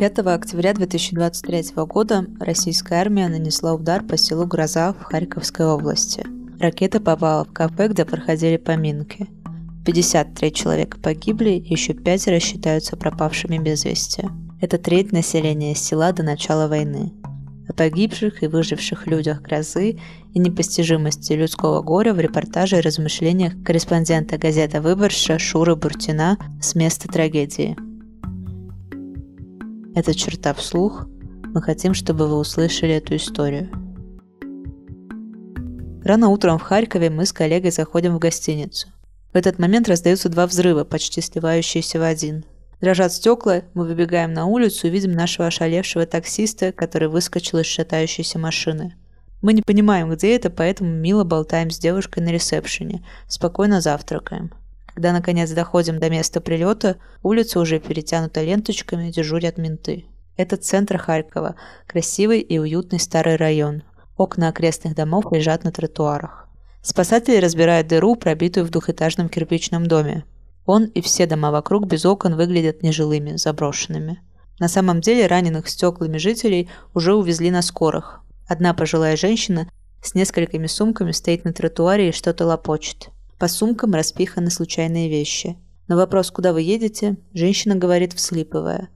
5 октября 2023 года российская армия нанесла удар по селу Гроза в Харьковской области. Ракета попала в кафе, где проходили поминки. 53 человека погибли, еще пятеро считаются пропавшими без вести. Это треть населения села до начала войны. О погибших и выживших людях грозы и непостижимости людского горя в репортаже и размышлениях корреспондента газеты «Выборша» Шуры Буртина с места трагедии. Это черта вслух. Мы хотим, чтобы вы услышали эту историю. Рано утром в Харькове мы с коллегой заходим в гостиницу. В этот момент раздаются два взрыва, почти сливающиеся в один. Дрожат стекла, мы выбегаем на улицу и видим нашего ошалевшего таксиста, который выскочил из шатающейся машины. Мы не понимаем, где это, поэтому мило болтаем с девушкой на ресепшене, спокойно завтракаем. Когда наконец доходим до места прилета, улица уже перетянута ленточками, дежурят менты. Это центр Харькова, красивый и уютный старый район. Окна окрестных домов лежат на тротуарах. Спасатели разбирают дыру, пробитую в двухэтажном кирпичном доме. Он и все дома вокруг без окон выглядят нежилыми, заброшенными. На самом деле раненых стеклами жителей уже увезли на скорых. Одна пожилая женщина с несколькими сумками стоит на тротуаре и что-то лопочет. По сумкам распиханы случайные вещи. На вопрос, куда вы едете, женщина говорит, вслипывая.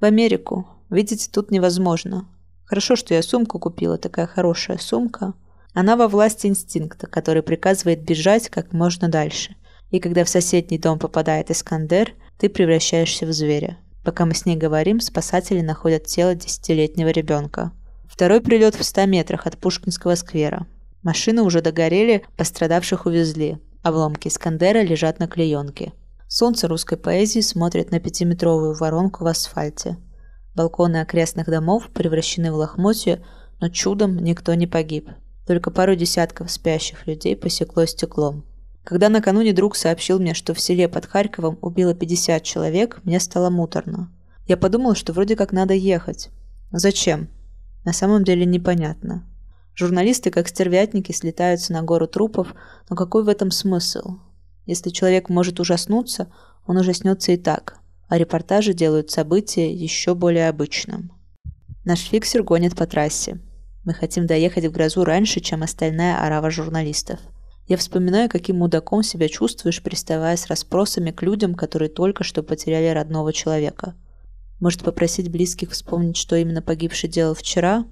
«В Америку. Видите, тут невозможно. Хорошо, что я сумку купила, такая хорошая сумка». Она во власти инстинкта, который приказывает бежать как можно дальше – и когда в соседний дом попадает Искандер, ты превращаешься в зверя. Пока мы с ней говорим, спасатели находят тело десятилетнего ребенка. Второй прилет в 100 метрах от Пушкинского сквера. Машины уже догорели, пострадавших увезли. Обломки Искандера лежат на клеенке. Солнце русской поэзии смотрит на пятиметровую воронку в асфальте. Балконы окрестных домов превращены в лохмотья, но чудом никто не погиб. Только пару десятков спящих людей посекло стеклом. Когда накануне друг сообщил мне, что в селе под Харьковом убило 50 человек, мне стало муторно. Я подумал, что вроде как надо ехать. Зачем? На самом деле непонятно. Журналисты, как стервятники, слетаются на гору трупов, но какой в этом смысл? Если человек может ужаснуться, он ужаснется и так, а репортажи делают события еще более обычным. Наш фиксер гонит по трассе. Мы хотим доехать в грозу раньше, чем остальная орава журналистов – я вспоминаю, каким мудаком себя чувствуешь, приставая с расспросами к людям, которые только что потеряли родного человека. Может попросить близких вспомнить, что именно погибший делал вчера?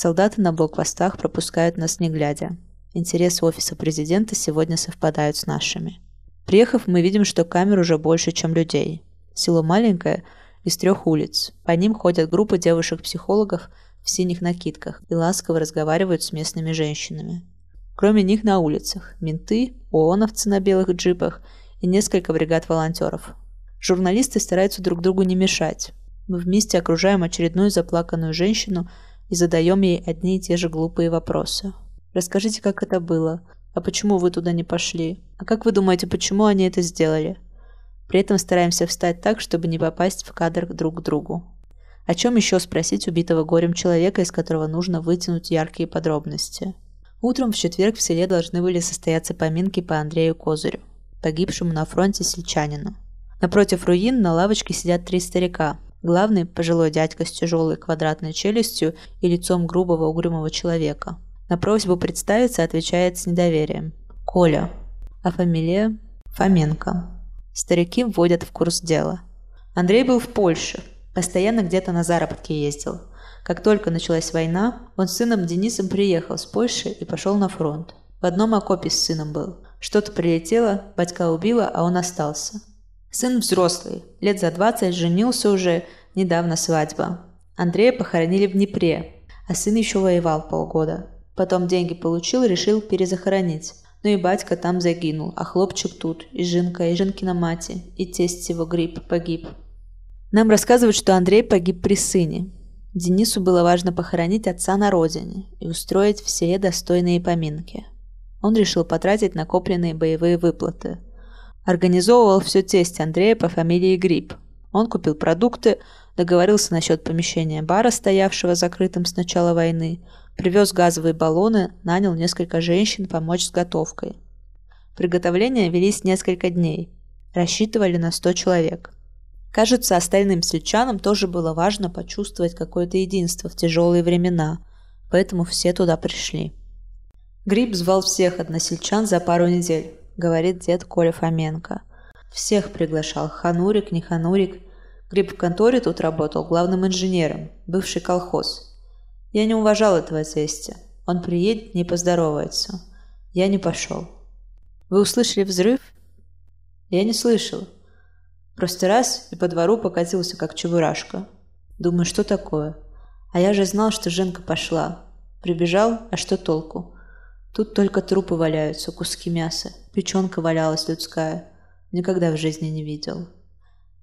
Солдаты на блокпостах пропускают нас не глядя. Интересы офиса президента сегодня совпадают с нашими. Приехав, мы видим, что камер уже больше, чем людей. Село маленькое, из трех улиц. По ним ходят группы девушек-психологов в синих накидках и ласково разговаривают с местными женщинами. Кроме них на улицах – менты, ООНовцы на белых джипах и несколько бригад волонтеров. Журналисты стараются друг другу не мешать. Мы вместе окружаем очередную заплаканную женщину и задаем ей одни и те же глупые вопросы. Расскажите, как это было? А почему вы туда не пошли? А как вы думаете, почему они это сделали? При этом стараемся встать так, чтобы не попасть в кадр друг к другу. О чем еще спросить убитого горем человека, из которого нужно вытянуть яркие подробности? Утром в четверг в селе должны были состояться поминки по Андрею Козырю, погибшему на фронте сельчанину. Напротив руин на лавочке сидят три старика. Главный – пожилой дядька с тяжелой квадратной челюстью и лицом грубого угрюмого человека. На просьбу представиться отвечает с недоверием. Коля. А фамилия – Фоменко. Старики вводят в курс дела. Андрей был в Польше. Постоянно где-то на заработки ездил. Как только началась война, он с сыном Денисом приехал с Польши и пошел на фронт. В одном окопе с сыном был. Что-то прилетело, батька убила, а он остался. Сын взрослый, лет за 20, женился уже, недавно свадьба. Андрея похоронили в Днепре, а сын еще воевал полгода. Потом деньги получил, решил перезахоронить. Ну и батька там загинул, а хлопчик тут, и Жинка, и Жинкина мати, и тесть его гриб погиб. Нам рассказывают, что Андрей погиб при сыне. Денису было важно похоронить отца на родине и устроить в селе достойные поминки. Он решил потратить накопленные боевые выплаты. Организовывал все тесть Андрея по фамилии Гриб. Он купил продукты, договорился насчет помещения бара, стоявшего закрытым с начала войны, привез газовые баллоны, нанял несколько женщин помочь с готовкой. Приготовления велись несколько дней. Рассчитывали на 100 человек. Кажется, остальным сельчанам тоже было важно почувствовать какое-то единство в тяжелые времена, поэтому все туда пришли. Гриб звал всех односельчан за пару недель, говорит дед Коля Фоменко. Всех приглашал, ханурик, не ханурик. Гриб в конторе тут работал главным инженером, бывший колхоз. Я не уважал этого тестя. Он приедет, не поздоровается. Я не пошел. Вы услышали взрыв? Я не слышал. Просто раз и по двору покатился, как чебурашка. Думаю, что такое? А я же знал, что Женка пошла. Прибежал, а что толку? Тут только трупы валяются, куски мяса. Печенка валялась людская. Никогда в жизни не видел.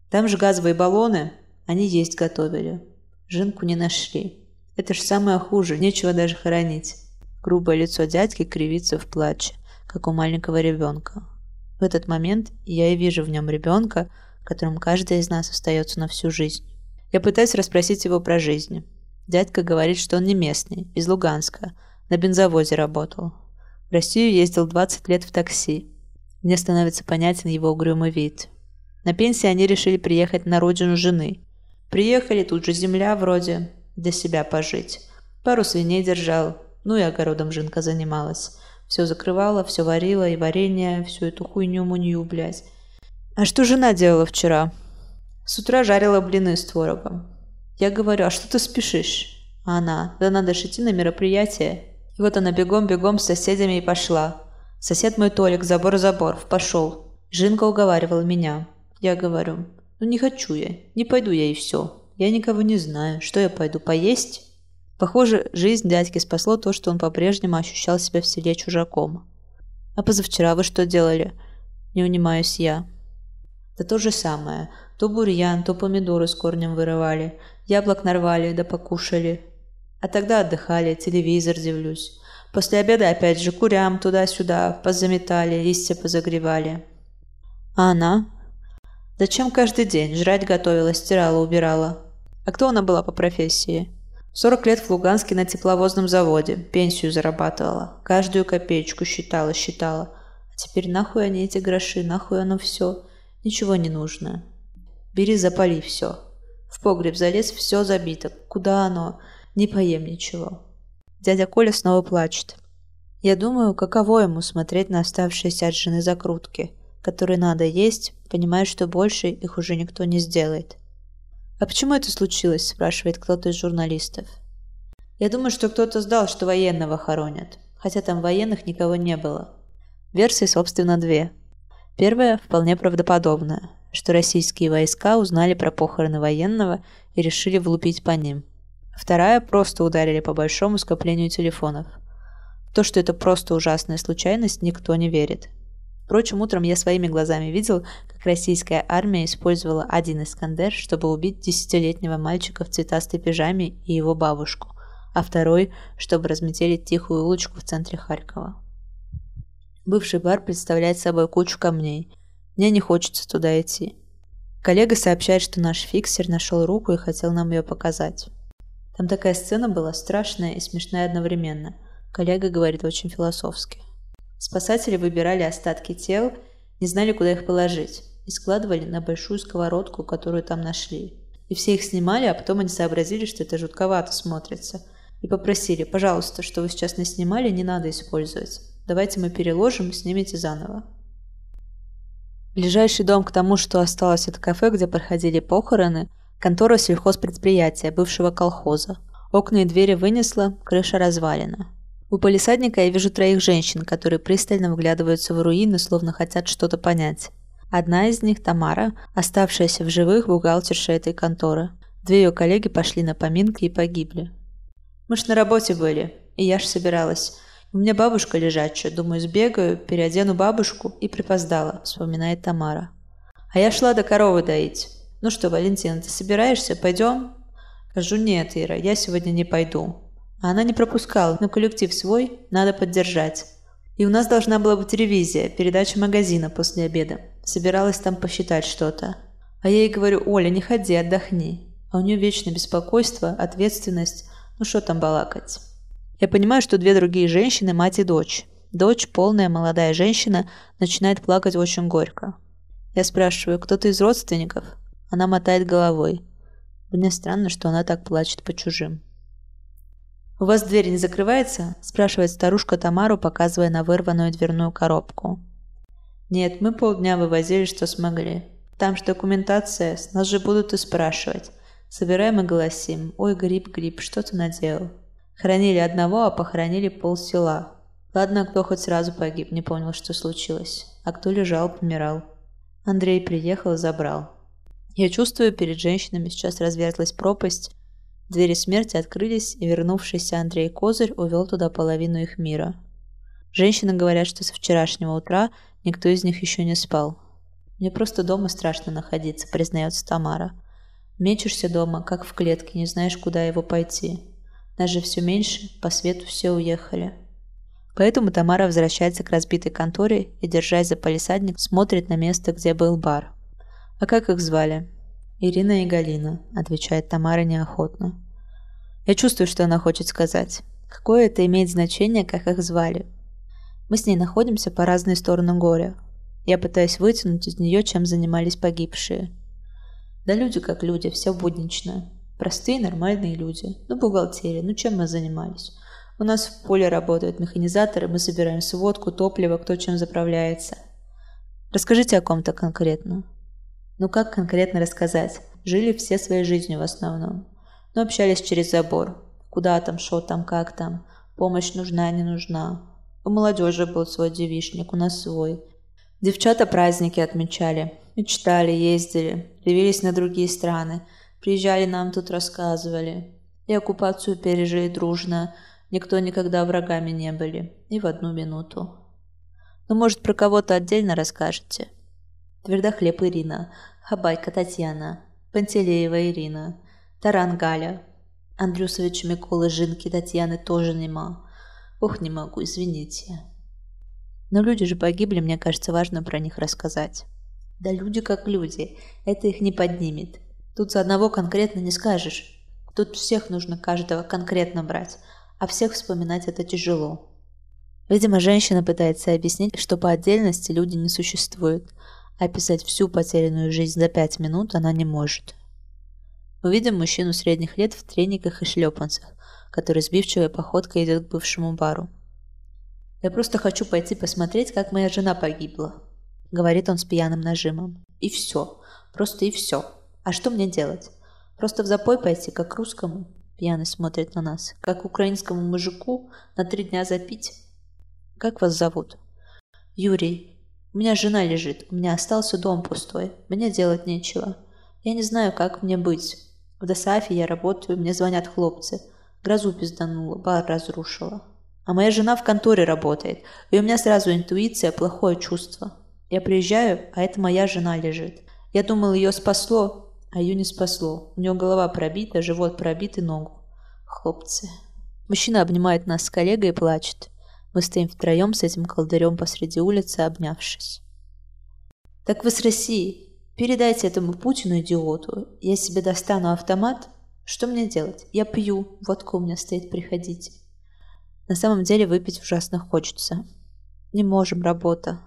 Там же газовые баллоны, они есть готовили. Женку не нашли. Это ж самое хуже, нечего даже хоронить. Грубое лицо дядьки кривится в плаче, как у маленького ребенка. В этот момент я и вижу в нем ребенка, которым каждый из нас остается на всю жизнь. Я пытаюсь расспросить его про жизнь. Дядька говорит, что он не местный, из Луганска, на бензовозе работал. В Россию ездил 20 лет в такси. Мне становится понятен его угрюмый вид. На пенсии они решили приехать на родину жены. Приехали, тут же земля вроде, для себя пожить. Пару свиней держал, ну и огородом Жинка занималась. Все закрывала, все варила и варенье, всю эту хуйню-мунью, блядь. А что жена делала вчера? С утра жарила блины с творогом. Я говорю, а что ты спешишь? А она, да надо же идти на мероприятие. И вот она бегом-бегом с соседями и пошла. Сосед мой Толик, забор-забор, пошел. Жинка уговаривала меня. Я говорю, ну не хочу я, не пойду я и все. Я никого не знаю. Что я пойду, поесть? Похоже, жизнь дядьки спасло то, что он по-прежнему ощущал себя в селе чужаком. А позавчера вы что делали? Не унимаюсь я. Да то же самое. То бурьян, то помидоры с корнем вырывали. Яблок нарвали, да покушали. А тогда отдыхали, телевизор дивлюсь. После обеда опять же курям туда-сюда позаметали, листья позагревали. А она? Зачем каждый день? Жрать готовила, стирала, убирала. А кто она была по профессии? 40 лет в Луганске на тепловозном заводе. Пенсию зарабатывала. Каждую копеечку считала, считала. А теперь нахуй они эти гроши, нахуй оно все. Ничего не нужно. Бери, запали все. В погреб залез, все забито. Куда оно? Не поем ничего. Дядя Коля снова плачет. Я думаю, каково ему смотреть на оставшиеся от жены закрутки, которые надо есть, понимая, что больше их уже никто не сделает. «А почему это случилось?» – спрашивает кто-то из журналистов. «Я думаю, что кто-то сдал, что военного хоронят, хотя там военных никого не было». Версии, собственно, две. Первая вполне правдоподобная, что российские войска узнали про похороны военного и решили влупить по ним – Вторая просто ударили по большому скоплению телефонов. то, что это просто ужасная случайность, никто не верит. Впрочем, утром я своими глазами видел, как российская армия использовала один «Искандер», чтобы убить десятилетнего мальчика в цветастой пижаме и его бабушку, а второй, чтобы разметелить тихую улочку в центре Харькова. Бывший бар представляет собой кучу камней. Мне не хочется туда идти. Коллега сообщает, что наш фиксер нашел руку и хотел нам ее показать. Там такая сцена была страшная и смешная одновременно. Коллега говорит очень философски. Спасатели выбирали остатки тел, не знали, куда их положить, и складывали на большую сковородку, которую там нашли. И все их снимали, а потом они сообразили, что это жутковато смотрится. И попросили, пожалуйста, что вы сейчас наснимали, не надо использовать. Давайте мы переложим снимите заново. Ближайший дом к тому, что осталось от кафе, где проходили похороны – Контора сельхозпредприятия, бывшего колхоза. Окна и двери вынесло, крыша развалена. У полисадника я вижу троих женщин, которые пристально вглядываются в руины, словно хотят что-то понять. Одна из них – Тамара, оставшаяся в живых бухгалтерша этой конторы. Две ее коллеги пошли на поминки и погибли. Мы ж на работе были, и я ж собиралась. У меня бабушка лежачая, думаю, сбегаю, переодену бабушку и припоздала, вспоминает Тамара. А я шла до коровы доить. «Ну что, Валентина, ты собираешься? Пойдем?» Кажу, нет, Ира, я сегодня не пойду. А она не пропускала, но коллектив свой надо поддержать. И у нас должна была быть ревизия, передача магазина после обеда. Собиралась там посчитать что-то. А я ей говорю, Оля, не ходи, отдохни. А у нее вечное беспокойство, ответственность. Ну что там балакать? Я понимаю, что две другие женщины – мать и дочь. Дочь, полная молодая женщина, начинает плакать очень горько. Я спрашиваю, кто-то из родственников? Она мотает головой. Мне странно, что она так плачет по чужим. «У вас дверь не закрывается?» – спрашивает старушка Тамару, показывая на вырванную дверную коробку. «Нет, мы полдня вывозили, что смогли. Там же документация, нас же будут и спрашивать. Собираем и голосим. Ой, гриб, гриб, что ты наделал?» Хранили одного, а похоронили пол села. Ладно, кто хоть сразу погиб, не понял, что случилось. А кто лежал, помирал. Андрей приехал и забрал. Я чувствую, перед женщинами сейчас разверзлась пропасть. Двери смерти открылись, и вернувшийся Андрей Козырь увел туда половину их мира. Женщины говорят, что со вчерашнего утра никто из них еще не спал. Мне просто дома страшно находиться, признается Тамара. Мечешься дома, как в клетке, не знаешь, куда его пойти. Даже все меньше, по свету все уехали. Поэтому Тамара возвращается к разбитой конторе и, держась за палисадник, смотрит на место, где был бар. «А как их звали?» «Ирина и Галина», – отвечает Тамара неохотно. Я чувствую, что она хочет сказать. Какое это имеет значение, как их звали? Мы с ней находимся по разные стороны горя. Я пытаюсь вытянуть из нее, чем занимались погибшие. Да люди как люди, все буднично. Простые, нормальные люди. Ну, бухгалтерия, ну чем мы занимались? У нас в поле работают механизаторы, мы собираем сводку, топливо, кто чем заправляется. Расскажите о ком-то конкретно. Ну как конкретно рассказать? Жили все своей жизнью в основном. Но общались через забор. Куда там, что там, как там. Помощь нужна, не нужна. У молодежи был свой девишник, у нас свой. Девчата праздники отмечали. Мечтали, ездили, явились на другие страны – Приезжали нам тут рассказывали. И оккупацию пережили дружно. Никто никогда врагами не были. И в одну минуту. Ну, может, про кого-то отдельно расскажете? Твердохлеб Ирина, Хабайка Татьяна, Пантелеева Ирина, Таран Галя, Андрюсович Миколы Жинки Татьяны тоже нема. Ох, не могу, извините. Но люди же погибли, мне кажется, важно про них рассказать. Да люди как люди, это их не поднимет. Тут за одного конкретно не скажешь. Тут всех нужно каждого конкретно брать, а всех вспоминать это тяжело. Видимо, женщина пытается объяснить, что по отдельности люди не существуют, описать всю потерянную жизнь за пять минут она не может. Увидим мужчину средних лет в трениках и шлепанцах, который сбивчивой походкой идет к бывшему бару. «Я просто хочу пойти посмотреть, как моя жена погибла», — говорит он с пьяным нажимом. «И все. Просто и все. А что мне делать? Просто в запой пойти, как русскому? Пьяный смотрит на нас. Как украинскому мужику на три дня запить? Как вас зовут? Юрий. У меня жена лежит. У меня остался дом пустой. Мне делать нечего. Я не знаю, как мне быть. В Досафе я работаю, мне звонят хлопцы. Грозу пизданула, бар разрушила. А моя жена в конторе работает, и у меня сразу интуиция, плохое чувство. Я приезжаю, а это моя жена лежит. Я думал, ее спасло, а ее не спасло. У нее голова пробита, живот пробит и ногу. Хлопцы. Мужчина обнимает нас с коллегой и плачет. Мы стоим втроем с этим колдырем посреди улицы, обнявшись. «Так вы с России. Передайте этому Путину, идиоту. Я себе достану автомат. Что мне делать? Я пью. Водка у меня стоит, приходите». На самом деле выпить ужасно хочется. Не можем, работа.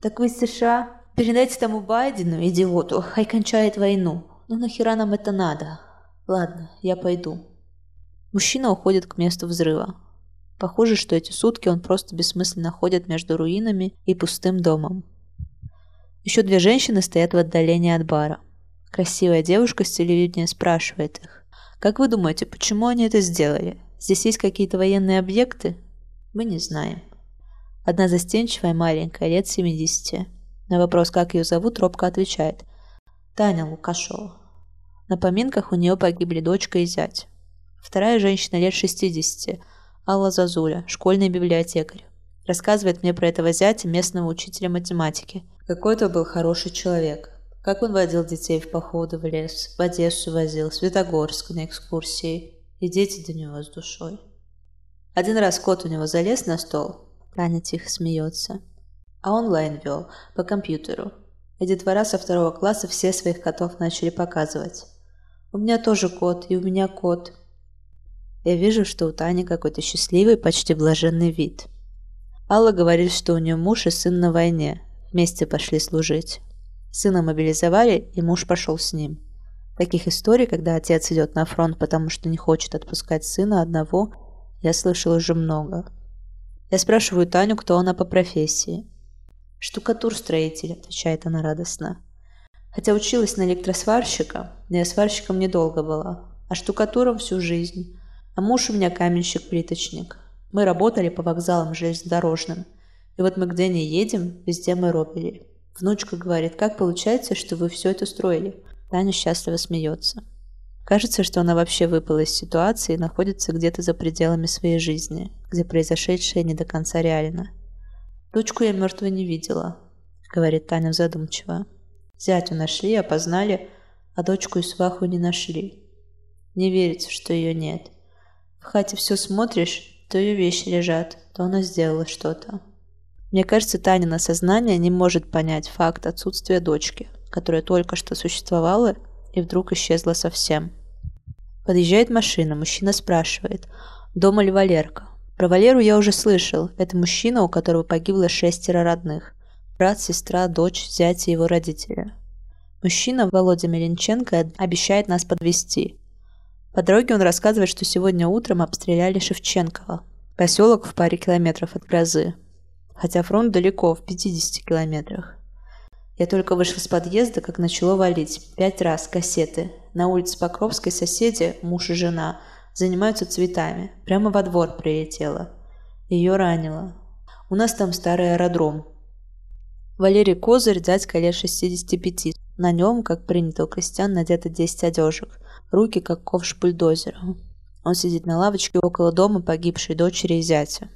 «Так вы из США? Передайте тому Байдену, идиоту, хай кончает войну. Ну нахера нам это надо? Ладно, я пойду. Мужчина уходит к месту взрыва. Похоже, что эти сутки он просто бессмысленно ходит между руинами и пустым домом. Еще две женщины стоят в отдалении от бара. Красивая девушка с телевидения спрашивает их. «Как вы думаете, почему они это сделали? Здесь есть какие-то военные объекты?» «Мы не знаем». Одна застенчивая маленькая, лет 70. На вопрос, как ее зовут, робко отвечает. Таня Лукашова. На поминках у нее погибли дочка и зять. Вторая женщина лет 60, Алла Зазуля, школьный библиотекарь. Рассказывает мне про этого зятя местного учителя математики. Какой-то был хороший человек. Как он водил детей в походы в лес, в Одессу возил, в Светогорск на экскурсии. И дети до него с душой. Один раз кот у него залез на стол. Таня тихо смеется а онлайн вел, по компьютеру. И детвора со второго класса все своих котов начали показывать. У меня тоже кот, и у меня кот. Я вижу, что у Тани какой-то счастливый, почти блаженный вид. Алла говорит, что у нее муж и сын на войне. Вместе пошли служить. Сына мобилизовали, и муж пошел с ним. Таких историй, когда отец идет на фронт, потому что не хочет отпускать сына одного, я слышал уже много. Я спрашиваю Таню, кто она по профессии. «Штукатур-строитель», — отвечает она радостно. Хотя училась на электросварщика, но я сварщиком недолго была, а штукатуром всю жизнь. А муж у меня каменщик-плиточник. Мы работали по вокзалам железнодорожным. И вот мы где не едем, везде мы робили. Внучка говорит, как получается, что вы все это строили? Таня счастливо смеется. Кажется, что она вообще выпала из ситуации и находится где-то за пределами своей жизни, где произошедшее не до конца реально. «Дочку я мертвой не видела», — говорит Таня задумчиво. «Зятю нашли, опознали, а дочку и сваху не нашли. Не верится, что ее нет. В хате все смотришь, то ее вещи лежат, то она сделала что-то. Мне кажется, Таня на сознание не может понять факт отсутствия дочки, которая только что существовала и вдруг исчезла совсем. Подъезжает машина, мужчина спрашивает, дома ли Валерка. Про Валеру я уже слышал. Это мужчина, у которого погибло шестеро родных. Брат, сестра, дочь, зять и его родители. Мужчина, Володя Меленченко, обещает нас подвести. По дороге он рассказывает, что сегодня утром обстреляли Шевченкова. Поселок в паре километров от Грозы. Хотя фронт далеко, в 50 километрах. Я только вышел с подъезда, как начало валить. Пять раз кассеты. На улице Покровской соседи, муж и жена, занимаются цветами. Прямо во двор прилетела. Ее ранило. У нас там старый аэродром. Валерий Козырь, дядька лет 65. На нем, как принято у крестьян, надето 10 одежек. Руки, как ковш бульдозера. Он сидит на лавочке около дома погибшей дочери и зятя.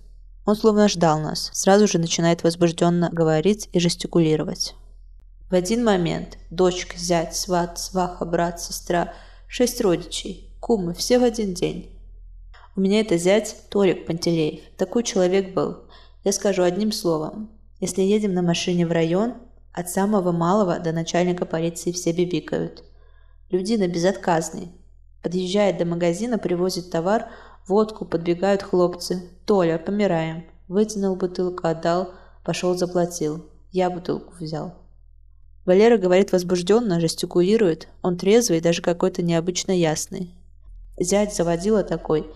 Он словно ждал нас. Сразу же начинает возбужденно говорить и жестикулировать. В один момент дочка, зять, сват, сваха, брат, сестра, шесть родичей, кумы, все в один день. У меня это зять Толик Пантелеев. Такой человек был. Я скажу одним словом. Если едем на машине в район, от самого малого до начальника полиции все бибикают. Людина безотказный. Подъезжает до магазина, привозит товар, водку, подбегают хлопцы. «Толя, помираем». Вытянул бутылку, отдал, пошел заплатил. Я бутылку взял. Валера говорит возбужденно, жестикулирует. Он трезвый, даже какой-то необычно ясный. Зять заводила такой.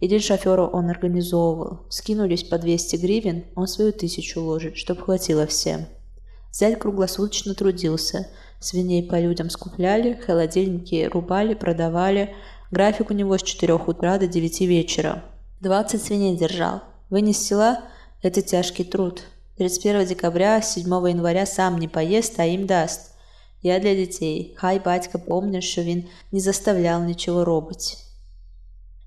И день шофера он организовывал. Скинулись по 200 гривен, он свою тысячу ложит, чтоб хватило всем. Зять круглосуточно трудился. Свиней по людям скупляли, холодильники рубали, продавали. График у него с 4 утра до 9 вечера. 20 свиней держал. Вынес села – это тяжкий труд. 31 декабря, 7 января сам не поест, а им даст. Я для детей. Хай, батька, помнишь, що він не заставлял ничего робить.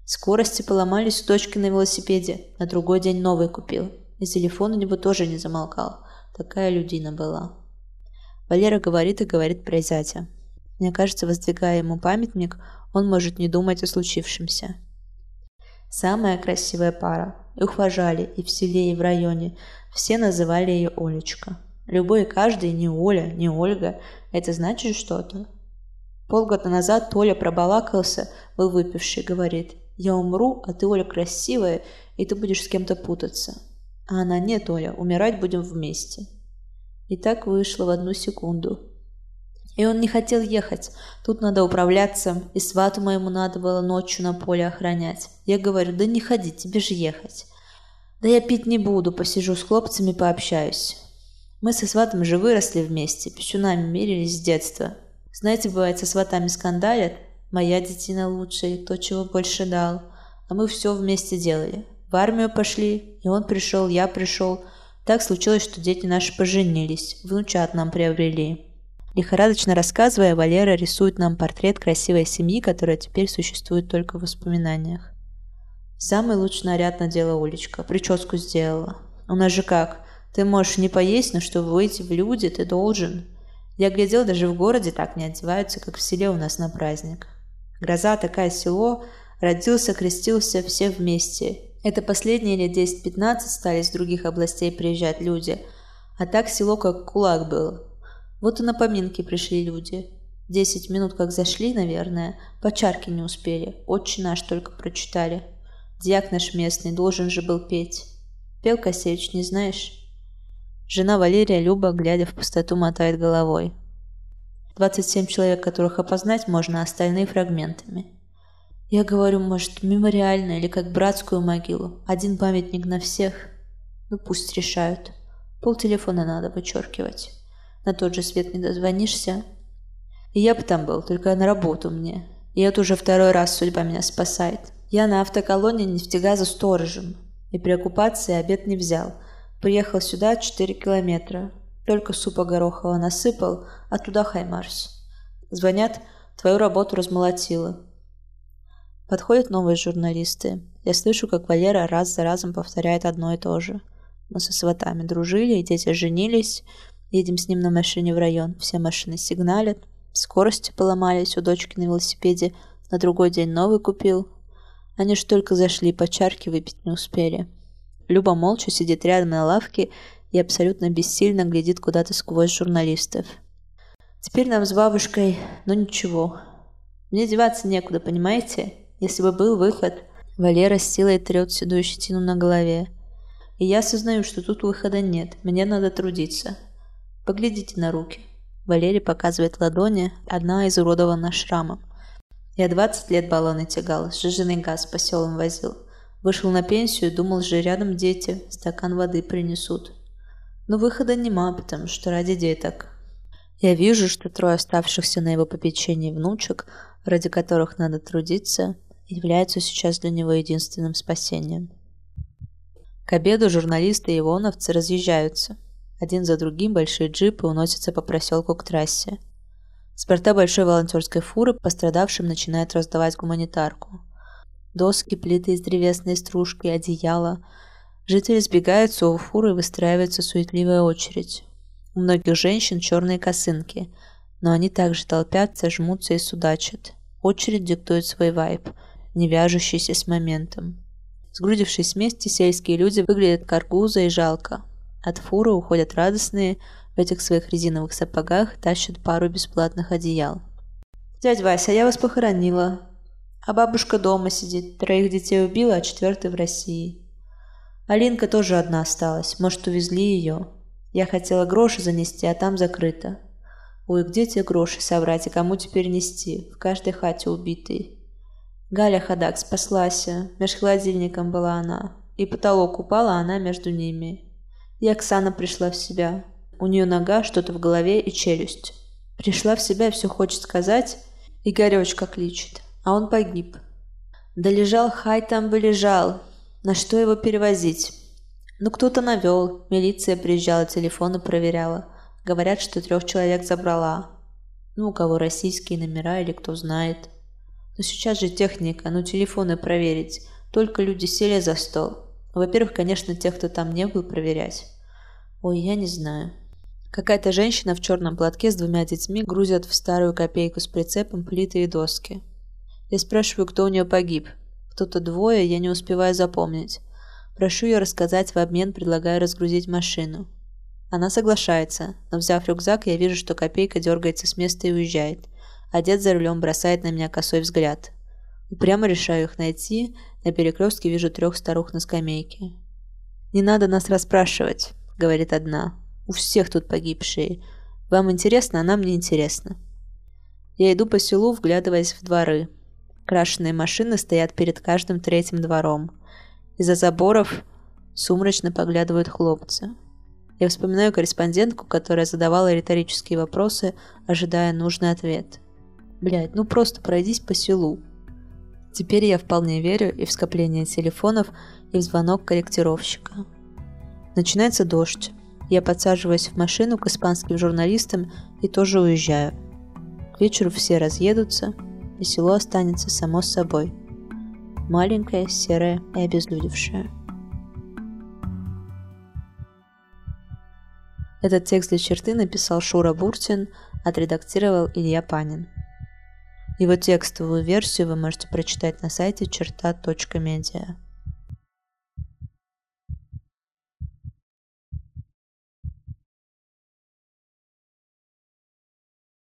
Скорости поломались у дочки на велосипеде. На другой день новый купил. И телефон у него тоже не замолкал. Такая людина была. Валера говорит и говорит про зятя. Мне кажется, воздвигая ему памятник, он может не думать о случившемся. Самая красивая пара. Их уважали и в селе, и в районе. Все называли ее Олечка. Любой и каждый, не Оля, не Ольга, это значит что-то. Полгода назад Толя пробалакался, был выпивший, говорит, «Я умру, а ты, Оля, красивая, и ты будешь с кем-то путаться». А она, «Нет, Оля, умирать будем вместе». И так вышло в одну секунду. И он не хотел ехать. Тут надо управляться, и свату моему надо было ночью на поле охранять. Я говорю, да не ходи, тебе же ехать. Да я пить не буду, посижу с хлопцами, пообщаюсь. Мы со сватом же выросли вместе, пищунами мерились с детства. Знаете, бывает, со сватами скандалят. Моя детина лучшая, кто чего больше дал. А мы все вместе делали. В армию пошли, и он пришел, я пришел. Так случилось, что дети наши поженились, внучат нам приобрели. Лихорадочно рассказывая, Валера рисует нам портрет красивой семьи, которая теперь существует только в воспоминаниях. Самый лучший наряд надела Олечка, прическу сделала. У нас же как? Ты можешь не поесть, но чтобы выйти в люди, ты должен. Я глядел, даже в городе так не одеваются, как в селе у нас на праздник. Гроза такая село, родился, крестился, все вместе. Это последние лет 10-15 стали с других областей приезжать люди. А так село как кулак было. Вот и на поминки пришли люди. Десять минут как зашли, наверное, по чарке не успели. Отче наш только прочитали. Дьяк наш местный должен же был петь. Пел Косевич, не знаешь? Жена Валерия Люба, глядя в пустоту, мотает головой. 27 человек, которых опознать можно, остальные фрагментами. Я говорю, может, мемориально или как братскую могилу. Один памятник на всех. Ну, пусть решают. Пол телефона надо вычеркивать. На тот же свет не дозвонишься. И я бы там был, только на работу мне. И это уже второй раз судьба меня спасает. Я на автоколонне нефтегаза сторожем. И при оккупации обед не взял. Приехал сюда 4 километра. Только супа горохового насыпал, а туда хаймарс. Звонят, твою работу размолотило. Подходят новые журналисты. Я слышу, как Валера раз за разом повторяет одно и то же. Мы со сватами дружили, дети женились. Едем с ним на машине в район. Все машины сигналят. Скорости поломались у дочки на велосипеде. На другой день новый купил. Они ж только зашли, по чарке выпить не успели. Люба молча сидит рядом на лавке и абсолютно бессильно глядит куда-то сквозь журналистов. Теперь нам с бабушкой, ну ничего. Мне деваться некуда, понимаете? Если бы был выход. Валера с силой трет седую щетину на голове. И я осознаю, что тут выхода нет. Мне надо трудиться. Поглядите на руки. Валерий показывает ладони, одна изуродована шрамом. Я 20 лет баллоны тягал, сжиженный газ по селам возил. Вышел на пенсию, думал же, рядом дети, стакан воды принесут. Но выхода нема, потому что ради деток. Я вижу, что трое оставшихся на его попечении внучек, ради которых надо трудиться, являются сейчас для него единственным спасением. К обеду журналисты и ивоновцы разъезжаются. Один за другим большие джипы уносятся по проселку к трассе. С борта большой волонтерской фуры пострадавшим начинают раздавать гуманитарку. Доски, плиты из древесной стружки, одеяла – Жители сбегаются у фуры и выстраивается суетливая очередь. У многих женщин черные косынки, но они также толпятся, жмутся и судачат. Очередь диктует свой вайб, не вяжущийся с моментом. Сгрудившись вместе, сельские люди выглядят каргуза и жалко. От фуры уходят радостные, в этих своих резиновых сапогах тащат пару бесплатных одеял. «Дядь Вася, я вас похоронила. А бабушка дома сидит, троих детей убила, а четвертый в России. Алинка тоже одна осталась. Может, увезли ее? Я хотела гроши занести, а там закрыто. Ой, где те гроши собрать и кому теперь нести? В каждой хате убитый. Галя Ходак спаслась. Меж холодильником была она. И потолок упал, а она между ними. И Оксана пришла в себя. У нее нога, что-то в голове и челюсть. Пришла в себя и все хочет сказать. Игоречка кличет. А он погиб. Да лежал, хай там бы лежал. На что его перевозить? Ну, кто-то навел. Милиция приезжала, телефоны проверяла. Говорят, что трех человек забрала. Ну, у кого российские номера или кто знает. Но сейчас же техника, ну, телефоны проверить. Только люди сели за стол. Во-первых, конечно, тех, кто там не был, проверять. Ой, я не знаю. Какая-то женщина в черном платке с двумя детьми грузят в старую копейку с прицепом плиты и доски. Я спрашиваю, кто у нее погиб. Кто-то двое, я не успеваю запомнить. Прошу ее рассказать в обмен, предлагаю разгрузить машину. Она соглашается, но взяв рюкзак, я вижу, что копейка дергается с места и уезжает. А дед за рулем бросает на меня косой взгляд. Упрямо решаю их найти, на перекрестке вижу трех старух на скамейке. «Не надо нас расспрашивать», — говорит одна. «У всех тут погибшие. Вам интересно, а нам не интересно». Я иду по селу, вглядываясь в дворы. Крашеные машины стоят перед каждым третьим двором. Из-за заборов сумрачно поглядывают хлопцы. Я вспоминаю корреспондентку, которая задавала риторические вопросы, ожидая нужный ответ. Блять, ну просто пройдись по селу. Теперь я вполне верю и в скопление телефонов, и в звонок корректировщика. Начинается дождь. Я подсаживаюсь в машину к испанским журналистам и тоже уезжаю. К вечеру все разъедутся – и село останется само собой. Маленькое, серое и обезлюдевшее. Этот текст для черты написал Шура Буртин, отредактировал Илья Панин. Его текстовую версию вы можете прочитать на сайте черта.медиа.